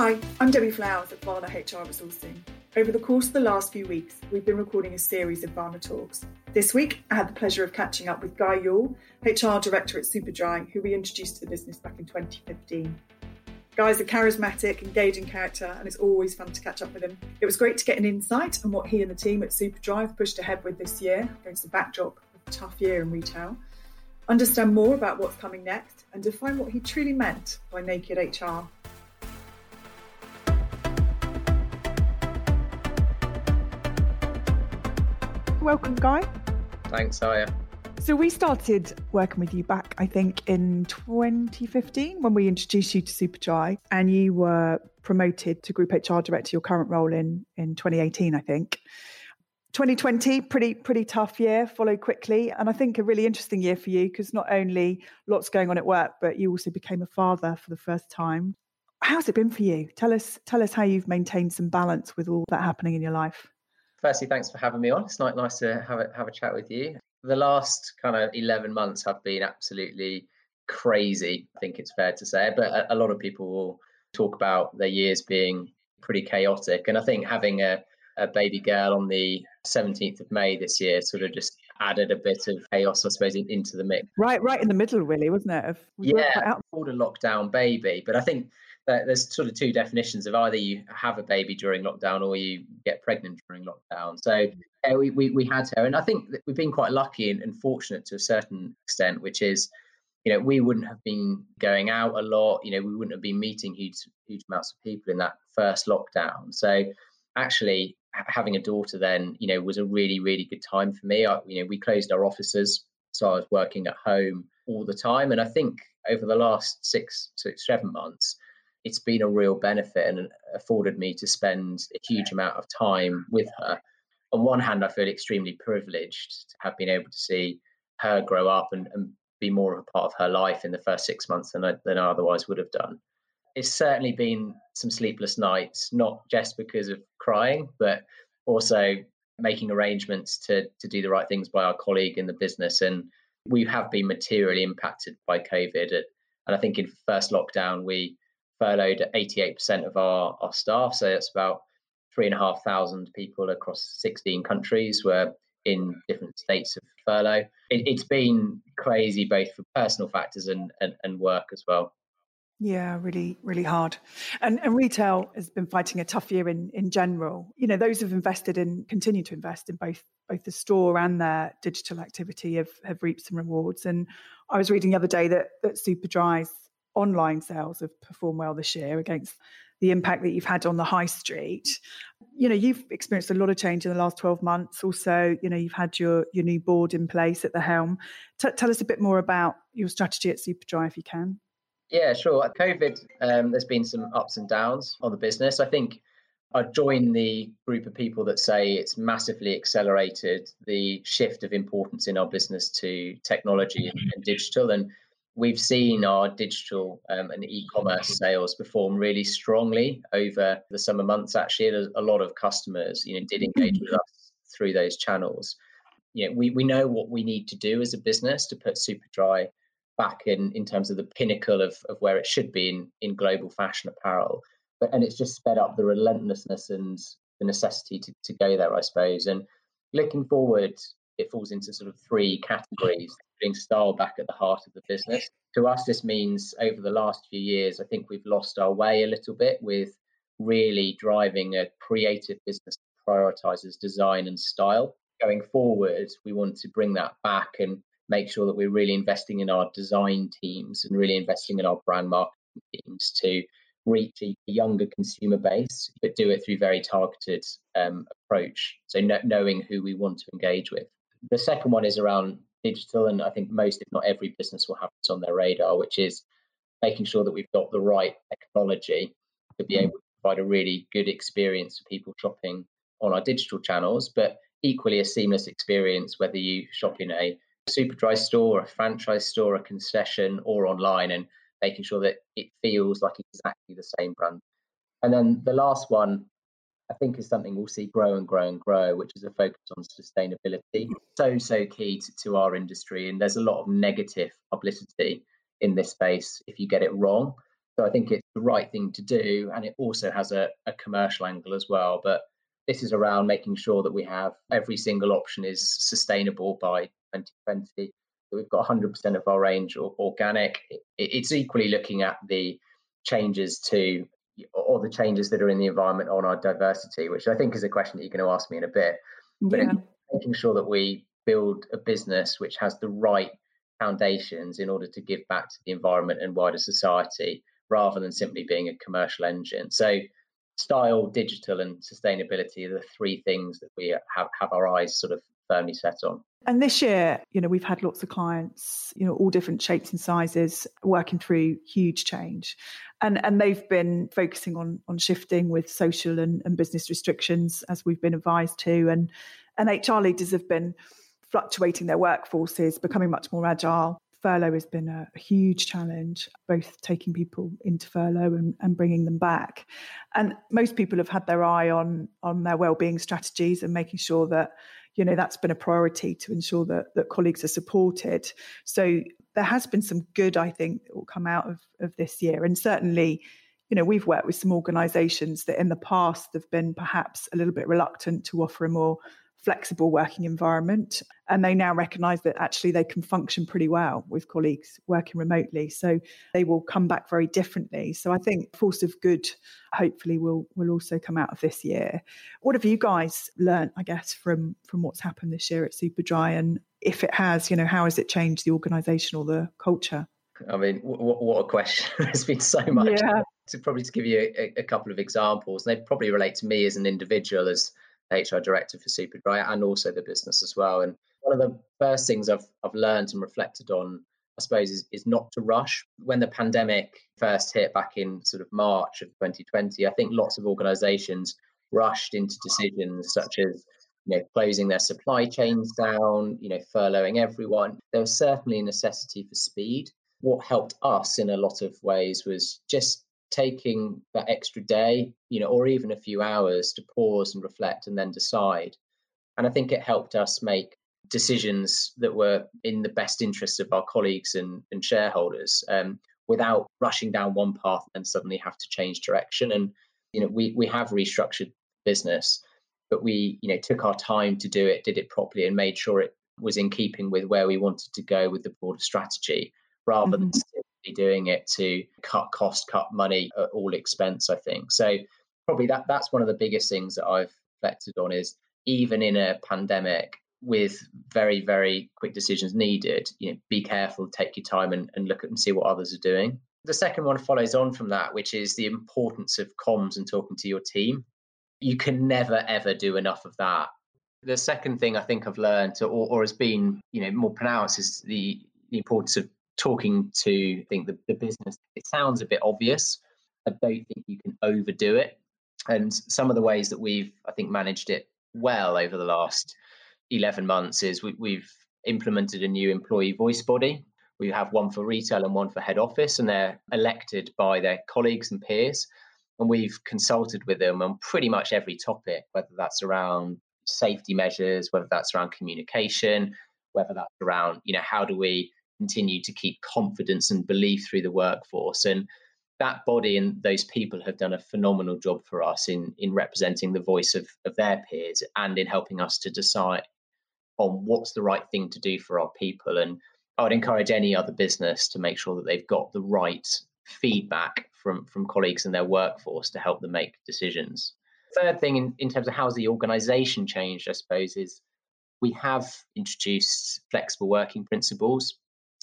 Hi, I'm Debbie Flowers at Varna HR Resourcing. Over the course of the last few weeks, we've been recording a series of Varna Talks. This week, I had the pleasure of catching up with Guy Yule, HR Director at Superdry, who we introduced to the business back in 2015. Guy's a charismatic, engaging character, and it's always fun to catch up with him. It was great to get an insight on what he and the team at Superdry have pushed ahead with this year against the backdrop of a tough year in retail, understand more about what's coming next, and define what he truly meant by naked HR. Welcome, Guy. Thanks, Aya. So we started working with you back, I think, in 2015 when we introduced you to Superdry, and you were promoted to Group HR Director, your current role in in 2018, I think. 2020, pretty pretty tough year, followed quickly, and I think a really interesting year for you because not only lots going on at work, but you also became a father for the first time. How's it been for you? Tell us tell us how you've maintained some balance with all that happening in your life firstly, thanks for having me on. It's nice to have a, have a chat with you. The last kind of 11 months have been absolutely crazy, I think it's fair to say. But a, a lot of people will talk about their years being pretty chaotic. And I think having a, a baby girl on the 17th of May this year sort of just added a bit of chaos, I suppose, in, into the mix. Right, right in the middle, really, wasn't it? Yeah, called a lockdown baby. But I think there's sort of two definitions of either you have a baby during lockdown or you get pregnant during lockdown. So mm. yeah, we, we, we had her. And I think we've been quite lucky and, and fortunate to a certain extent, which is, you know, we wouldn't have been going out a lot. You know, we wouldn't have been meeting huge, huge amounts of people in that first lockdown. So actually having a daughter then, you know, was a really, really good time for me. I, you know, we closed our offices. So I was working at home all the time. And I think over the last six, six, seven months, it's been a real benefit and afforded me to spend a huge amount of time with her. On one hand, I feel extremely privileged to have been able to see her grow up and, and be more of a part of her life in the first six months than I, than I otherwise would have done. It's certainly been some sleepless nights, not just because of crying, but also making arrangements to to do the right things by our colleague in the business. And we have been materially impacted by COVID. And I think in first lockdown, we furloughed 88% of our, our staff. So it's about three and a half thousand people across 16 countries were in different states of furlough. It, has been crazy, both for personal factors and, and, and work as well. Yeah, really, really hard. And, and retail has been fighting a tough year in, in general. You know, those who've invested in, continue to invest in both both the store and their digital activity have, have reaped some rewards. And I was reading the other day that, that Superdry's online sales have performed well this year against the impact that you've had on the high street. You know, you've experienced a lot of change in the last 12 months. Also, you know, you've had your, your new board in place at the helm. T- tell us a bit more about your strategy at Superdry if you can. Yeah, sure. COVID, um, there's been some ups and downs on the business. I think I join the group of people that say it's massively accelerated the shift of importance in our business to technology and, and digital. And we've seen our digital um, and e-commerce sales perform really strongly over the summer months. Actually, a lot of customers, you know, did engage with us through those channels. You know, we, we know what we need to do as a business to put Superdry back in in terms of the pinnacle of, of where it should be in, in global fashion apparel. But and it's just sped up the relentlessness and the necessity to, to go there, I suppose. And looking forward, it falls into sort of three categories putting style back at the heart of the business. To us, this means over the last few years, I think we've lost our way a little bit with really driving a creative business that prioritizes design and style. Going forward, we want to bring that back and make sure that we're really investing in our design teams and really investing in our brand marketing teams to reach a younger consumer base, but do it through very targeted um, approach. So knowing who we want to engage with. The second one is around digital, and I think most, if not every business, will have this on their radar, which is making sure that we've got the right technology to be mm-hmm. able to provide a really good experience for people shopping on our digital channels, but equally a seamless experience whether you shop in a Superdry store, a franchise store, a concession, or online, and making sure that it feels like exactly the same brand. And then the last one I think is something we'll see grow and grow and grow, which is a focus on sustainability. Mm-hmm. So, so key to, to our industry. And there's a lot of negative publicity in this space if you get it wrong. So I think it's the right thing to do. And it also has a, a commercial angle as well. But this is around making sure that we have every single option is sustainable by 2020. So We've got 100% of our range organic. It's equally looking at the changes to or the changes that are in the environment on our diversity, which I think is a question that you're going to ask me in a bit. But yeah. making sure that we build a business which has the right foundations in order to give back to the environment and wider society rather than simply being a commercial engine. So style, digital, and sustainability are the three things that we have, have our eyes sort of firmly set on. And this year, you know, we've had lots of clients, you know, all different shapes and sizes working through huge change. And and they've been focusing on on shifting with social and, and business restrictions as we've been advised to. And and HR leaders have been fluctuating their workforces, becoming much more agile, furlough has been a, huge challenge, both taking people into furlough and, and bringing them back. And most people have had their eye on on their well-being strategies and making sure that you know that's been a priority to ensure that that colleagues are supported. So there has been some good, I think, that will come out of of this year, and certainly. You know, we've worked with some organisations that in the past have been perhaps a little bit reluctant to offer a more flexible working environment. And they now recognize that actually they can function pretty well with colleagues working remotely. So they will come back very differently. So I think force of good hopefully will will also come out of this year. What have you guys learned, I guess, from from what's happened this year at Superdry? And if it has, you know, how has it changed the organization or the culture? I mean, what, what a question. There's been so much. Yeah. To probably to give you a, a couple of examples, they probably relate to me as an individual as HR director for Superdry and also the business as well. And one of the first things I've I've learned and reflected on, I suppose, is, is not to rush. When the pandemic first hit back in sort of March of 2020, I think lots of organizations rushed into decisions such as you know, closing their supply chains down, you know, furloughing everyone. There was certainly a necessity for speed. What helped us in a lot of ways was just taking that extra day, you know, or even a few hours to pause and reflect and then decide. And I think it helped us make decisions that were in the best interests of our colleagues and, and shareholders um, without rushing down one path and suddenly have to change direction. And, you know, we, we have restructured business, but we, you know, took our time to do it, did it properly and made sure it was in keeping with where we wanted to go with the broader strategy rather mm-hmm. than doing it to cut cost, cut money at all expense, I think. So probably that that's one of the biggest things that I've reflected on is even in a pandemic with very, very quick decisions needed, you know, be careful, take your time and, and look at and see what others are doing. The second one follows on from that, which is the importance of comms and talking to your team. You can never ever do enough of that. The second thing I think I've learned or, or has been, you know, more pronounced is the, the importance of talking to I think the, the business, it sounds a bit obvious. I don't think you can overdo it. And some of the ways that we've, I think, managed it well over the last 11 months is we, we've implemented a new employee voice body. We have one for retail and one for head office, and they're elected by their colleagues and peers. And we've consulted with them on pretty much every topic, whether that's around safety measures, whether that's around communication, whether that's around, you know, how do we continue to keep confidence and belief through the workforce. And that body and those people have done a phenomenal job for us in in representing the voice of, of their peers and in helping us to decide on what's the right thing to do for our people. And I would encourage any other business to make sure that they've got the right feedback from, from colleagues and their workforce to help them make decisions. Third thing in, in terms of how's the organization changed, I suppose, is we have introduced flexible working principles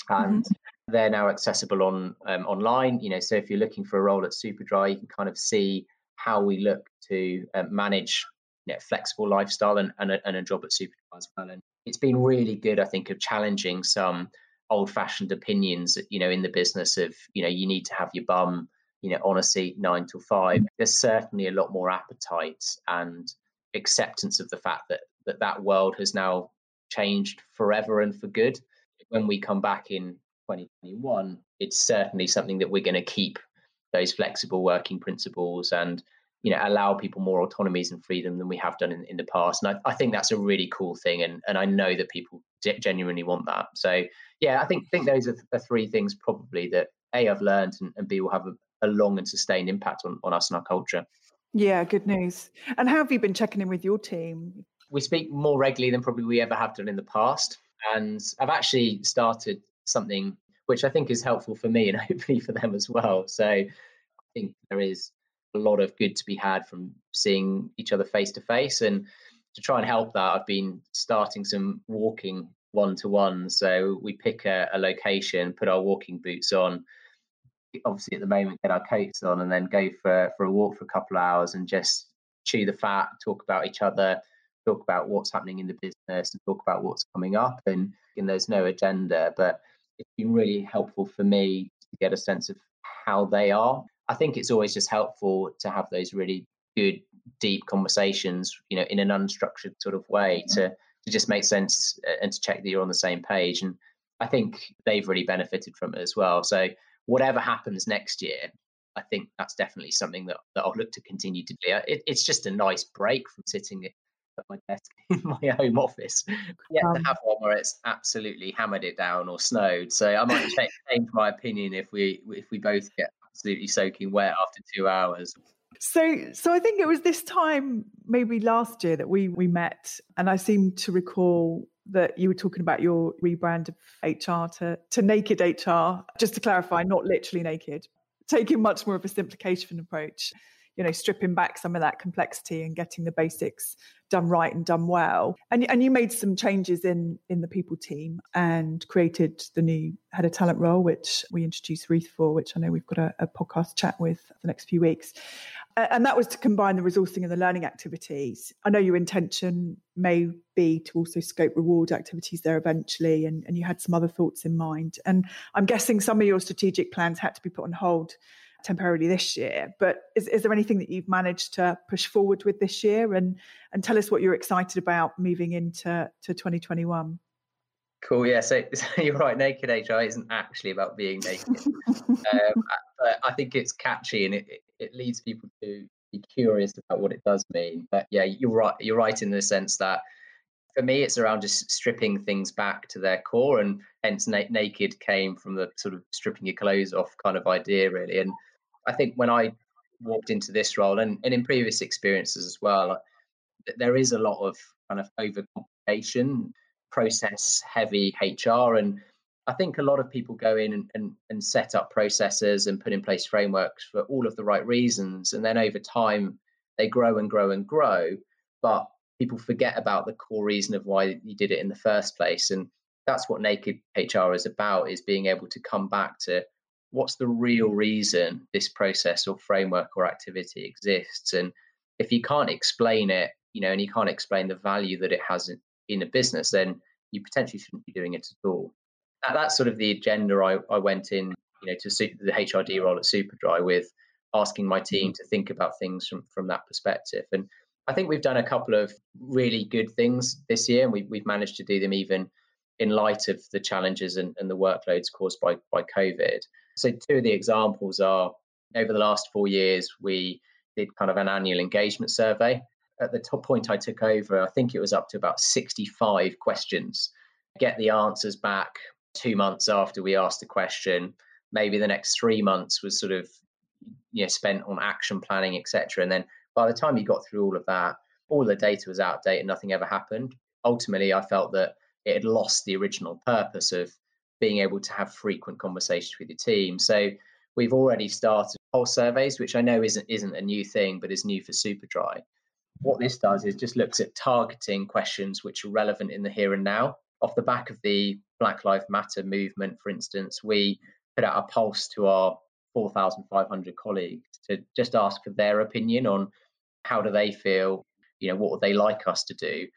and mm-hmm. they're now accessible on um, online. You know, so if you're looking for a role at Superdry, you can kind of see how we look to uh, manage you know, flexible lifestyle and, and, a, and a job at Superdry as well. And it's been really good, I think, of challenging some old-fashioned opinions, you know, in the business of you know you need to have your bum, you know, on a seat nine till five. There's certainly a lot more appetite and acceptance of the fact that that that world has now changed forever and for good when we come back in 2021, it's certainly something that we're going to keep those flexible working principles and you know allow people more autonomies and freedom than we have done in, in the past and I, I think that's a really cool thing and, and i know that people genuinely want that so yeah i think think those are the three things probably that a i've learned and, and b will have a, a long and sustained impact on, on us and our culture. Yeah, good news. And how have you been checking in with your team? We speak more regularly than probably we ever have done in the past. And I've actually started something which I think is helpful for me and hopefully for them as well. So I think there is a lot of good to be had from seeing each other face to face. And to try and help that, I've been starting some walking one to one. So we pick a, a, location, put our walking boots on, obviously at the moment get our coats on, and then go for for a walk for a couple of hours and just chew the fat, talk about each other, talk about what's happening in the business, and talk about what's coming up. And, and there's no agenda, but it's been really helpful for me to get a sense of how they are. I think it's always just helpful to have those really good, deep conversations, you know, in an unstructured sort of way to to just make sense uh, and to check that you're on the same page. And I think they've really benefited from it as well. So whatever happens next year, I think that's definitely something that, that I'll look to continue to do. It, it's just a nice break from sitting at my desk in my home office. Yeah, um, to have one where it's absolutely hammered it down or snowed. So I might change my opinion if we if we both get absolutely soaking wet after two hours. So, so I think it was this time, maybe last year, that we we met, and I seem to recall that you were talking about your rebrand of HR to to Naked HR. Just to clarify, not literally naked, taking much more of a simplification approach you know stripping back some of that complexity and getting the basics done right and done well. And, and you made some changes in in the people team and created the new head of talent role which we introduced Ruth for which i know we've got a, a podcast chat with the next few weeks. And that was to combine the resourcing and the learning activities. I know your intention may be to also scope reward activities there eventually and, and you had some other thoughts in mind. And i'm guessing some of your strategic plans had to be put on hold temporarily this year. But is, is there anything that you've managed to push forward with this year? And and tell us what you're excited about moving into to 2021. Cool. Yeah. So, so, you're right. Naked HR isn't actually about being naked, um, but I think it's catchy and it, it leads people to be curious about what it does mean. But yeah, you're right. You're right in the sense that for me, it's around just stripping things back to their core, and hence na- naked came from the sort of stripping your clothes off kind of idea, really. And I think when I walked into this role and, and in previous experiences as well, uh, there is a lot of kind of overcomplication, process heavy HR. And I think a lot of people go in and, and, and set up processes and put in place frameworks for all of the right reasons. And then over time, they grow and grow and grow. But people forget about the core reason of why you did it in the first place. And that's what naked HR is about, is being able to come back to what's the real reason this process or framework or activity exists? And if you can't explain it you know and you can't explain the value that it has in, in a business then you potentially shouldn't be doing it at all. That, that's sort of the agenda I, I went in you know to suit the hrd role at superdry with asking my team mm-hmm. to think about things from from that perspective. And i think we've done a couple of really good things this year and we, we've managed to do them even in light of the challenges and, and the workloads caused by by covid so, two of the examples are over the last four years, we did kind of an annual engagement survey. At the top point I took over, I think it was up to about 65 questions. Get the answers back two months after we asked the question. Maybe the next three months was sort of you know spent on action planning, etc. And then by the time you got through all of that, all the data was outdated, nothing ever happened. Ultimately, I felt that it had lost the original purpose of being able to have frequent conversations with your team. So we've already started pulse surveys, which I know isn't isn't a new thing, but is new for Superdry. What this does is just looks at targeting questions which are relevant in the here and now. Off the back of the Black Lives Matter movement, for instance, we put out a pulse to our 4,500 colleagues to just ask for their opinion on how do they feel, you know, what would they like us to do,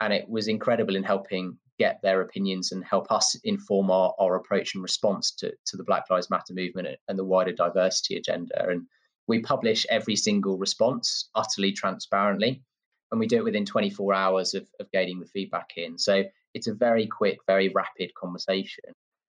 and it was incredible in helping get their opinions and help us inform our, our approach and response to, to the Black Lives Matter movement and the wider diversity agenda. And we publish every single response utterly transparently. And we do it within 24 hours of, of getting the feedback in. So it's a very quick, very rapid conversation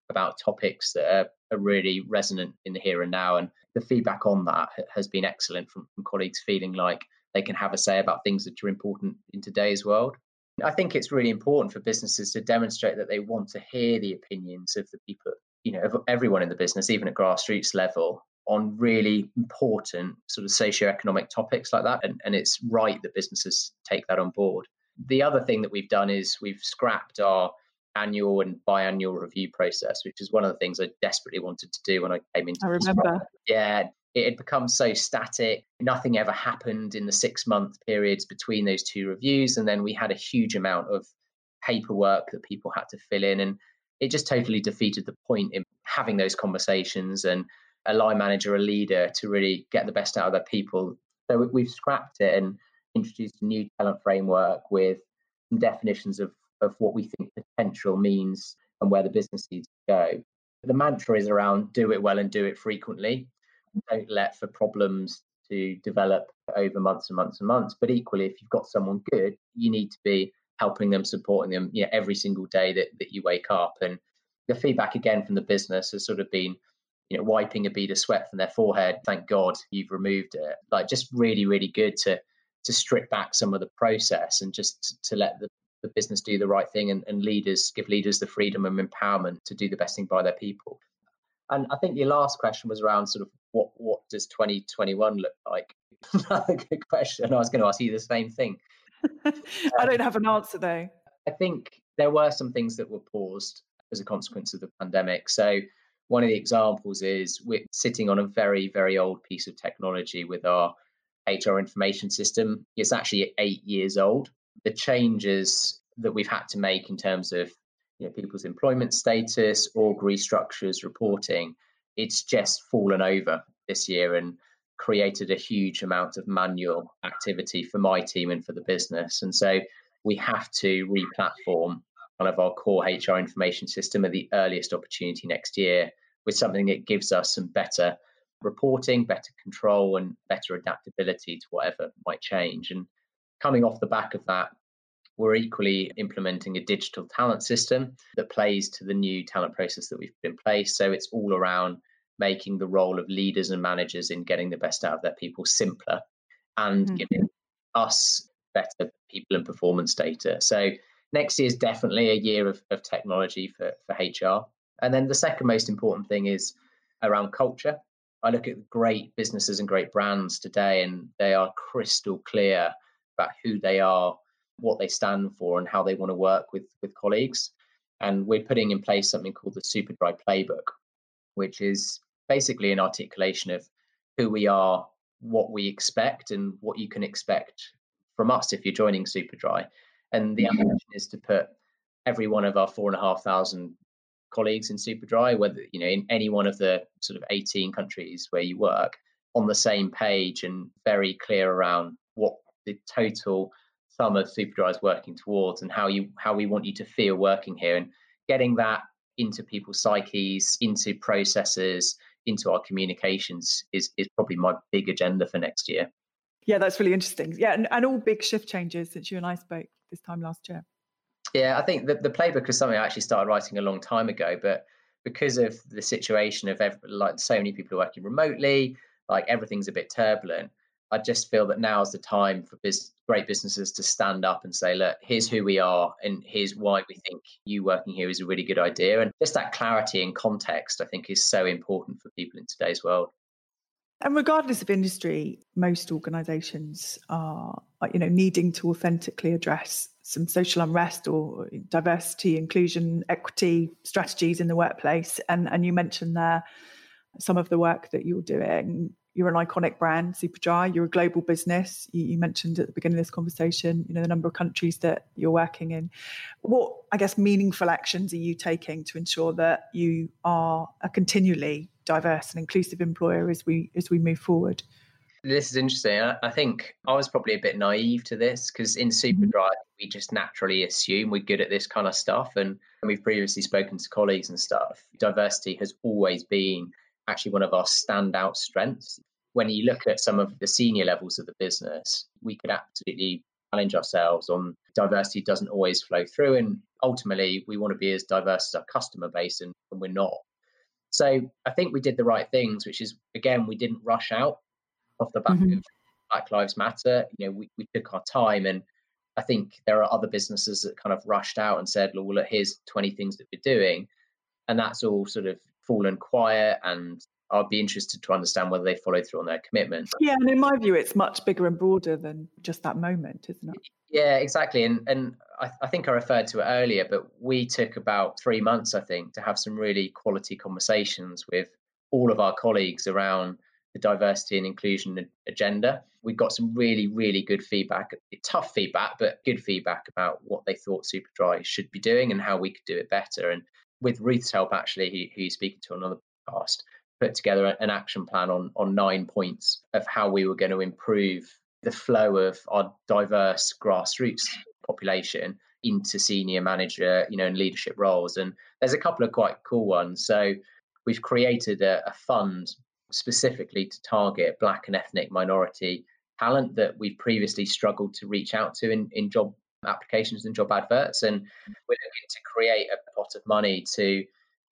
about topics that are, are really resonant in the here and now. And the feedback on that has been excellent from, from colleagues feeling like they can have a say about things that are important in today's world. I think it's really important for businesses to demonstrate that they want to hear the opinions of the people, you know, of everyone in the business, even at grassroots level. on really important sort of socio-economic topics like that. And, and it's right that businesses take that on board. The other thing that we've done is we've scrapped our annual and biannual review process, which is one of the things I desperately wanted to do when I came into. I remember. Yeah, it had become so static. Nothing ever happened in the six month periods between those two reviews, and then we had a huge amount of paperwork that people had to fill in, and it just totally defeated the point in having those conversations and a line manager, a leader to really get the best out of their people. So we've scrapped it and introduced a new talent framework with some definitions of, of what we think potential means and where the business needs to go. The mantra is around do it well and do it frequently. Don't let for problems to develop over months and months and months. But equally, if you've got someone good, you need to be helping them, supporting them, you know, every single day that, that you wake up. And the feedback again from the business has sort of been, you know, wiping a bead of sweat from their forehead. Thank God you've removed it. Like just really, really good to to strip back some of the process and just to let the, the business do the right thing and, and leaders give leaders the freedom and empowerment to do the best thing by their people. And I think your last question was around sort of what what does 2021 look like? Another good question. I was going to ask you the same thing. I don't have an answer though. I think there were some things that were paused as a consequence of the pandemic. So one of the examples is we're sitting on a very, very old piece of technology with our HR information system. It's actually eight years old. The changes that we've had to make in terms of you know, people's employment status, org restructures, reporting, it's just fallen over this year and created a huge amount of manual activity for my team and for the business. And so we have to re-platform kind of our core HR information system at the earliest opportunity next year with something that gives us some better reporting, better control, and better adaptability to whatever might change. And coming off the back of that, we're equally implementing a digital talent system that plays to the new talent process that we've put in place. So it's all around making the role of leaders and managers in getting the best out of their people simpler and mm-hmm. giving us better people and performance data. So next year is definitely a year of, of technology for, for HR. And then the second most important thing is around culture. I look at great businesses and great brands today, and they are crystal clear about who they are, what they stand for, and how they want to work with, with colleagues. And we're putting in place something called the Superdry Playbook, which is basically an articulation of who we are, what we expect, and what you can expect from us if you're joining Superdry. And the mm-hmm. ambition is to put every one of our four and a half thousand colleagues in Superdry, whether you know in any one of the sort of 18 countries where you work, on the same page and very clear around what the total sum of Superdry is working towards and how you how we want you to feel working here and getting that into people's psyches, into processes, into our communications is is probably my big agenda for next year. Yeah, that's really interesting. Yeah, and, and all big shift changes since you and I spoke this time last year. Yeah, I think the, the playbook is something I actually started writing a long time ago, but because of the situation of every, like so many people are working remotely, like everything's a bit turbulent. I just feel that now is the time for biz- great businesses to stand up and say, look, here's who we are, and here's why we think you working here is a really good idea. And just that clarity and context, I think, is so important for people in today's world. And regardless of industry, most organisations are, uh, you know, needing to authentically address some social unrest or diversity, inclusion, equity strategies in the workplace. And and you mentioned there some of the work that you're doing you're an iconic brand, Superdry. You're a global business. You, you, mentioned at the beginning of this conversation, you know, the number of countries that you're working in. What, I guess, meaningful actions are you taking to ensure that you are a continually diverse and inclusive employer as we as we move forward? This is interesting. I, think I was probably a bit naive to this because in mm-hmm. Superdry, mm-hmm. we just naturally assume we're good at this kind of stuff. And we've previously spoken to colleagues and stuff. Diversity has always been actually one of our standout strengths. When you look at some of the senior levels of the business, we could absolutely challenge ourselves on diversity doesn't always flow through. And ultimately, we want to be as diverse as our customer base, and, and we're not. So I think we did the right things, which is, again, we didn't rush out off the back mm-hmm. of Black Lives Matter. You know, we, we took our time and I think there are other businesses that kind of rushed out and said, well, look, here's 20 things that we're doing. And that's all sort of fallen quiet and I'd be interested to understand whether they followed through on their commitment. Yeah, and in my view, it's much bigger and broader than just that moment, isn't it? Yeah, exactly. And and I, I think I referred to it earlier, but we took about three months, I think, to have some really quality conversations with all of our colleagues around the diversity and inclusion agenda. We got some really, really good feedback, tough feedback, but good feedback about what they thought Superdry should be doing and how we could do it better. And with Ruth's help, actually, who, who you're speaking to another podcast, put together an action plan on, on nine points of how we were going to improve the flow of our diverse grassroots population into senior manager, you know, and leadership roles. And there's a couple of quite cool ones. So we've created a, a fund specifically to target black and ethnic minority talent that we've previously struggled to reach out to in, in job applications and job adverts. And we're looking to create a pot of money to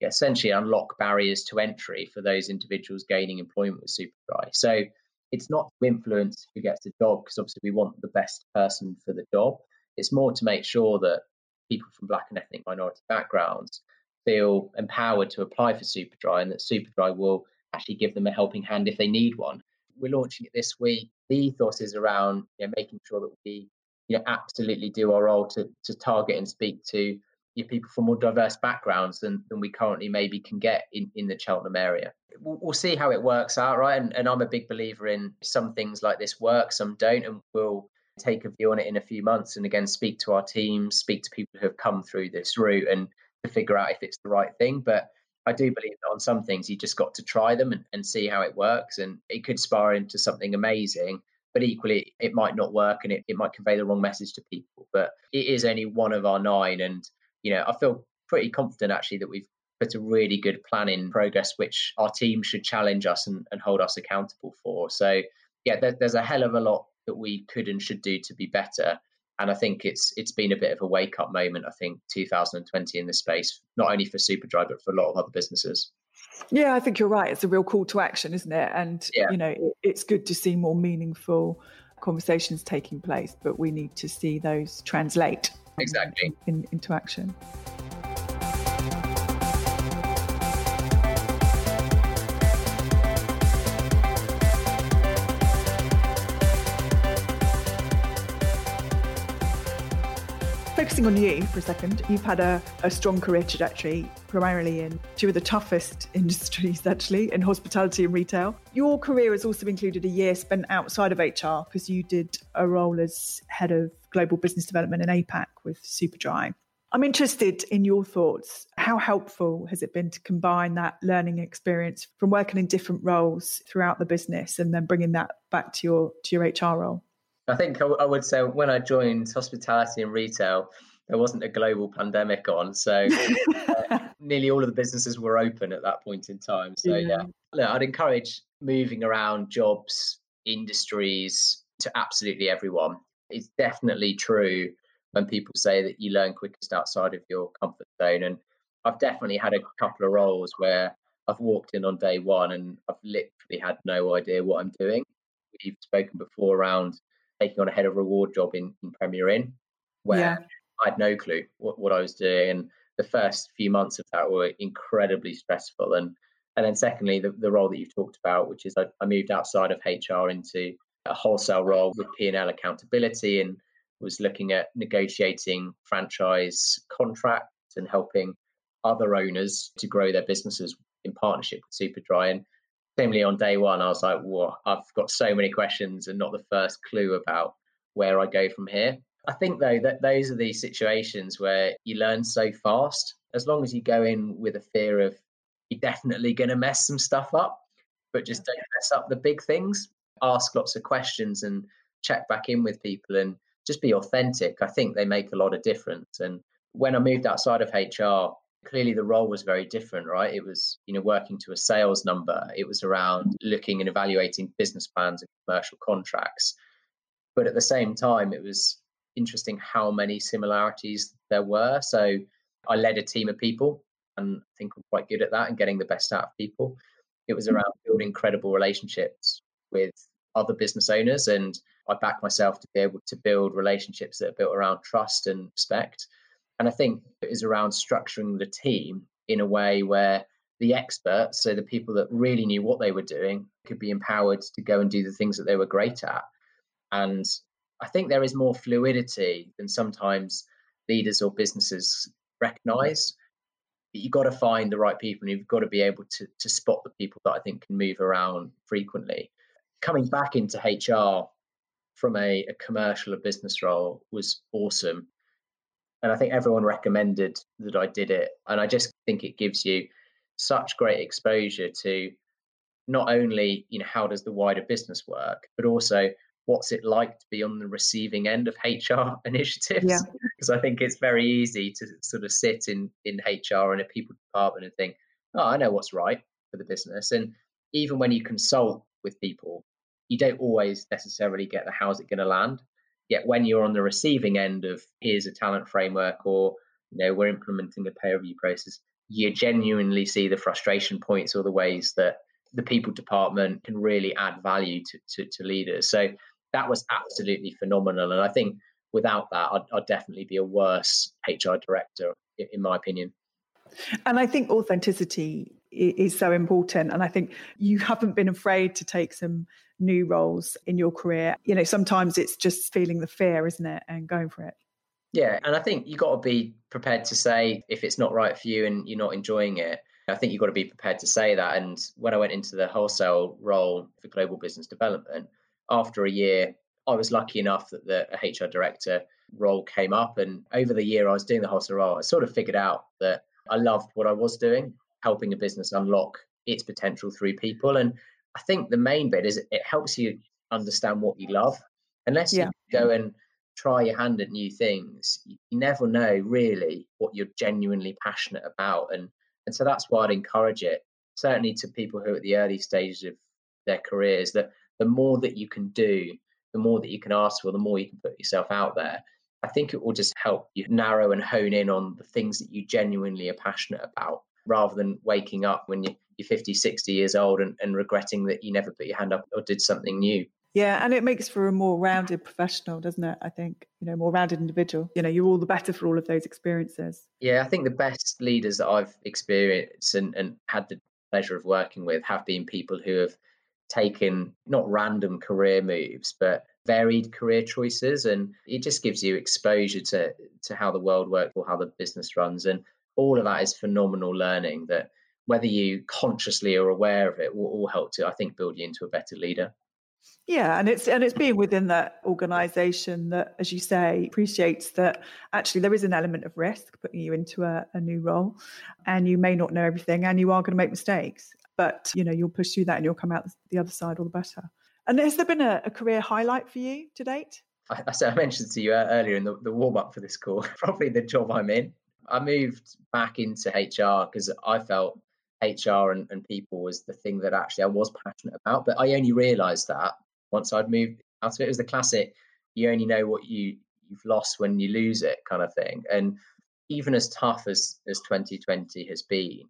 essentially unlock barriers to entry for those individuals gaining employment with Superdry. So it's not to influence who gets the job because obviously we want the best person for the job. It's more to make sure that people from black and ethnic minority backgrounds feel empowered to apply for Superdry and that Superdry will actually give them a helping hand if they need one. We're launching it this week. The ethos is around you know, making sure that we you know, absolutely do our role to, to target and speak to you people from more diverse backgrounds than, than we currently maybe can get in, in the Cheltenham area. We'll, we'll see how it works out, right? And, and I'm a big believer in some things like this work, some don't, and we'll take a view on it in a few months and again speak to our team, speak to people who have come through this route and to figure out if it's the right thing. But I do believe that on some things you just got to try them and, and see how it works. And it could spar into something amazing, but equally it might not work and it, it might convey the wrong message to people. But it is only one of our nine and you know, I feel pretty confident actually that we've put a really good plan in progress, which our team should challenge us and, and hold us accountable for. So, yeah, there, there's a hell of a lot that we could and should do to be better. And I think it's it's been a bit of a wake up moment. I think 2020 in this space, not only for Superdry but for a lot of other businesses. Yeah, I think you're right. It's a real call to action, isn't it? And yeah. you know, it, it's good to see more meaningful conversations taking place, but we need to see those translate exactly in, into action. Focusing on you for a second, you've had a, a strong career trajectory, primarily in two of the toughest industries, actually, in hospitality and retail. Your career has also included a year spent outside of HR because you did a role as head of global business development in APAC with Superdry. I'm interested in your thoughts. How helpful has it been to combine that learning experience from working in different roles throughout the business and then bringing that back to your to your HR role? I think I would say when I joined hospitality and retail, there wasn't a global pandemic on, so uh, nearly all of the businesses were open at that point in time. So yeah, yeah. Look, I'd encourage moving around jobs, industries to absolutely everyone. It's definitely true when people say that you learn quickest outside of your comfort zone, and I've definitely had a couple of roles where I've walked in on day one and I've literally had no idea what I'm doing. We've spoken before around taking on a head of reward job in, in Premier Inn, where yeah. I had no clue what, what I was doing. And the first few months of that were incredibly stressful. And and then secondly, the, the role that you've talked about, which is I, I moved outside of HR into a wholesale role with P&L accountability and was looking at negotiating franchise contracts and helping other owners to grow their businesses in partnership with Superdry. And similarly on day one, I was like, "Whoa, I've got so many questions and not the first clue about where I go from here." I think though that those are the situations where you learn so fast. As long as you go in with a fear of you're definitely going to mess some stuff up, but just don't mess up the big things. Ask lots of questions and check back in with people and just be authentic. I think they make a lot of difference. And when I moved outside of HR, clearly the role was very different right it was you know working to a sales number it was around looking and evaluating business plans and commercial contracts but at the same time it was interesting how many similarities there were. So i led a team of people and i think i'm quite good at that and getting the best out of people. It was around building credible relationships with other business owners and i backed myself to be able to build relationships that are built around trust and respect. And I think it is around structuring the team in a way where the experts, so the people that really knew what they were doing, could be empowered to go and do the things that they were great at. And I think there is more fluidity than sometimes leaders or businesses recognize. You've got to find the right people and you've got to be able to, to spot the people that I think can move around frequently. Coming back into HR from a, a commercial or business role was awesome. And I think everyone recommended that I did it. And I just think it gives you such great exposure to not only you know how does the wider business work but also what's it like to be on the receiving end of hr initiatives yeah. because i think it's very easy to sort of sit in in hr and a people department and think oh i know what's right for the business and even when you consult with people you don't always necessarily get the how's it going to land yet when you're on the receiving end of here's a talent framework or you know we're implementing a pay review process you genuinely see the frustration points or the ways that the people department can really add value to, to, to leaders. So that was absolutely phenomenal. And I think without that, I'd, I'd definitely be a worse HR director, in, in my opinion. And I think authenticity is so important. And I think you haven't been afraid to take some new roles in your career. You know, sometimes it's just feeling the fear, isn't it? And going for it. Yeah, and I think you've got to be prepared to say if it's not right for you and you're not enjoying it. I think you've got to be prepared to say that. And when I went into the wholesale role for global business development, after a year, I was lucky enough that the HR director role came up. And over the year I was doing the whole role, I sort of figured out that I loved what I was doing, helping a business unlock its potential through people. And I think the main bit is it helps you understand what you love. Unless yeah. you go and try your hand at new things, you never know really what you're genuinely passionate about. And and so that's why I'd encourage it, certainly to people who are at the early stages of their careers, that the more that you can do, the more that you can ask for, the more you can put yourself out there. I think it will just help you narrow and hone in on the things that you genuinely are passionate about rather than waking up when you're 50, 60 years old and, and regretting that you never put your hand up or did something new. Yeah, and it makes for a more rounded professional, doesn't it? I think, you know, more rounded individual. You know, you're all the better for all of those experiences. Yeah, I think the best leaders that I've experienced and, and had the pleasure of working with have been people who have taken not random career moves, but varied career choices. And it just gives you exposure to, to how the world works or how the business runs. And all of that is phenomenal learning that whether you consciously are aware of it will all help to, I think, build you into a better leader. Yeah, and it's and it's being within that organisation that, as you say, appreciates that actually there is an element of risk putting you into a, a new role, and you may not know everything, and you are going to make mistakes, but you know you'll pursue that, and you'll come out the other side all the better. And has there been a, a career highlight for you to date? I, said I mentioned to you uh, earlier in the, the warm up for this call, probably the job I'm in. I moved back into HR because I felt HR and, and people was the thing that actually I was passionate about. But I only realised that once I'd moved out of it. It was the classic, you only know what you you've lost when you lose it kind of thing. And even as tough as as 2020 has been,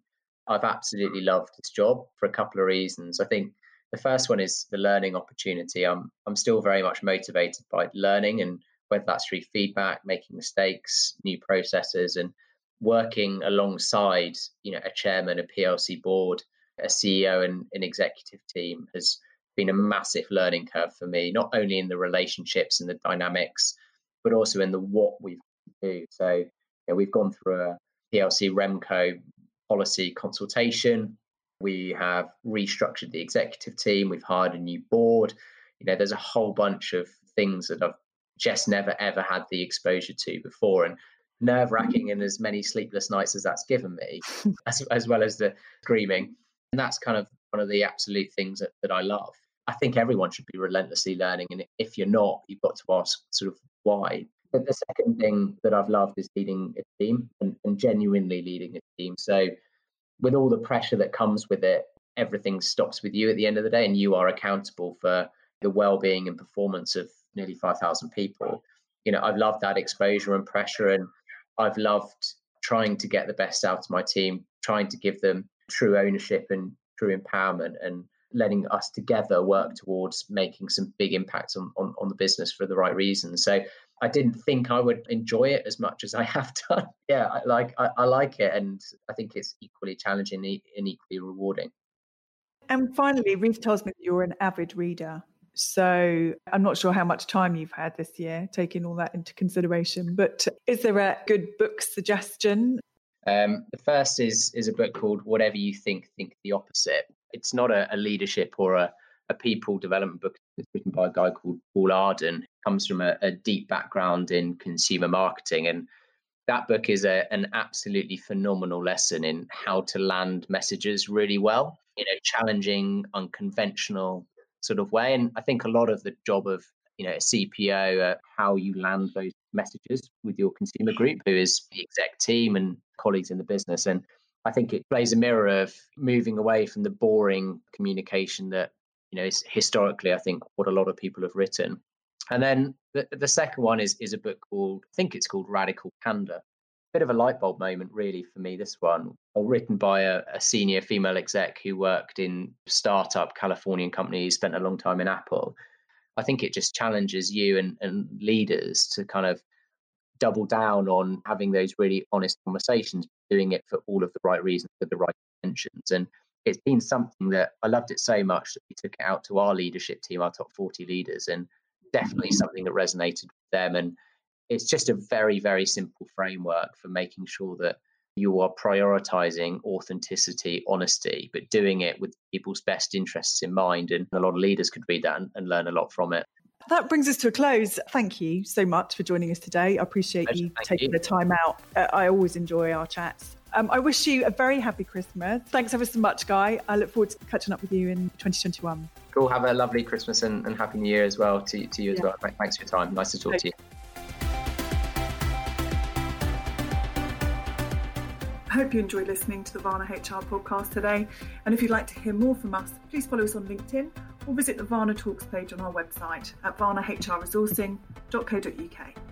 I've absolutely loved this job for a couple of reasons. I think the first one is the learning opportunity. I'm I'm still very much motivated by learning and whether that's through feedback, making mistakes, new processes, and working alongside, you know, a chairman, a PLC board, a CEO, and an executive team has been a massive learning curve for me, not only in the relationships and the dynamics, but also in the what we do. So you know, we've gone through a PLC Remco policy consultation. We have restructured the executive team. We've hired a new board. You know, there's a whole bunch of things that I've just never ever had the exposure to before, and nerve wracking and as many sleepless nights as that's given me, as, as well as the screaming. And that's kind of one of the absolute things that, that I love. I think everyone should be relentlessly learning. And if you're not, you've got to ask sort of why. But the second thing that I've loved is leading a team and, and genuinely leading a team. So, with all the pressure that comes with it, everything stops with you at the end of the day, and you are accountable for the well-being and performance of nearly 5,000 people. You know, I've loved that exposure and pressure, and I've loved trying to get the best out of my team, trying to give them true ownership and true empowerment, and letting us together work towards making some big impacts on, on, on the business for the right reasons. So I didn't think I would enjoy it as much as I have done. yeah, I like I, I like it, and I think it's equally challenging and equally rewarding. And finally, Ruth tells me that you're an avid reader. So I'm not sure how much time you've had this year, taking all that into consideration. But is there a good book suggestion? Um, the first is is a book called Whatever You Think, Think the Opposite. It's not a, a leadership or a, a people development book. It's written by a guy called Paul Arden. Comes from a, a deep background in consumer marketing, and that book is a, an absolutely phenomenal lesson in how to land messages really well in a challenging, unconventional sort of way. And I think a lot of the job of you know a CPO, uh, how you land those messages with your consumer group, who is the exec team and colleagues in the business. And I think it plays a mirror of moving away from the boring communication that you know is historically, I think, what a lot of people have written. And then the, the second one is is a book called I think it's called Radical Candor. Bit of a light bulb moment, really, for me. This one, all written by a, a senior female exec who worked in startup Californian companies, spent a long time in Apple. I think it just challenges you and, and leaders to kind of double down on having those really honest conversations, doing it for all of the right reasons, for the right intentions. And it's been something that I loved it so much that we took it out to our leadership team, our top 40 leaders, and definitely mm-hmm. something that resonated with them. And it's just a very, very simple framework for making sure that you are prioritizing authenticity, honesty, but doing it with people's best interests in mind. And a lot of leaders could read that and, and learn a lot from it. That brings us to a close. Thank you so much for joining us today. I appreciate Pleasure. you Thank taking you. the time out. Uh, I always enjoy our chats. Um, I wish you a very happy Christmas. Thanks ever so much, Guy. I look forward to catching up with you in 2021. Cool. Have a lovely Christmas and, and Happy New Year as well to, to you as yeah. well. Thanks for your time. Nice to talk to you. I hope you enjoyed listening to the Varna HR podcast today. And if you'd like to hear more from us, please follow us on LinkedIn or visit the Varna Talks page on our website at varnahrresourcing.co.uk.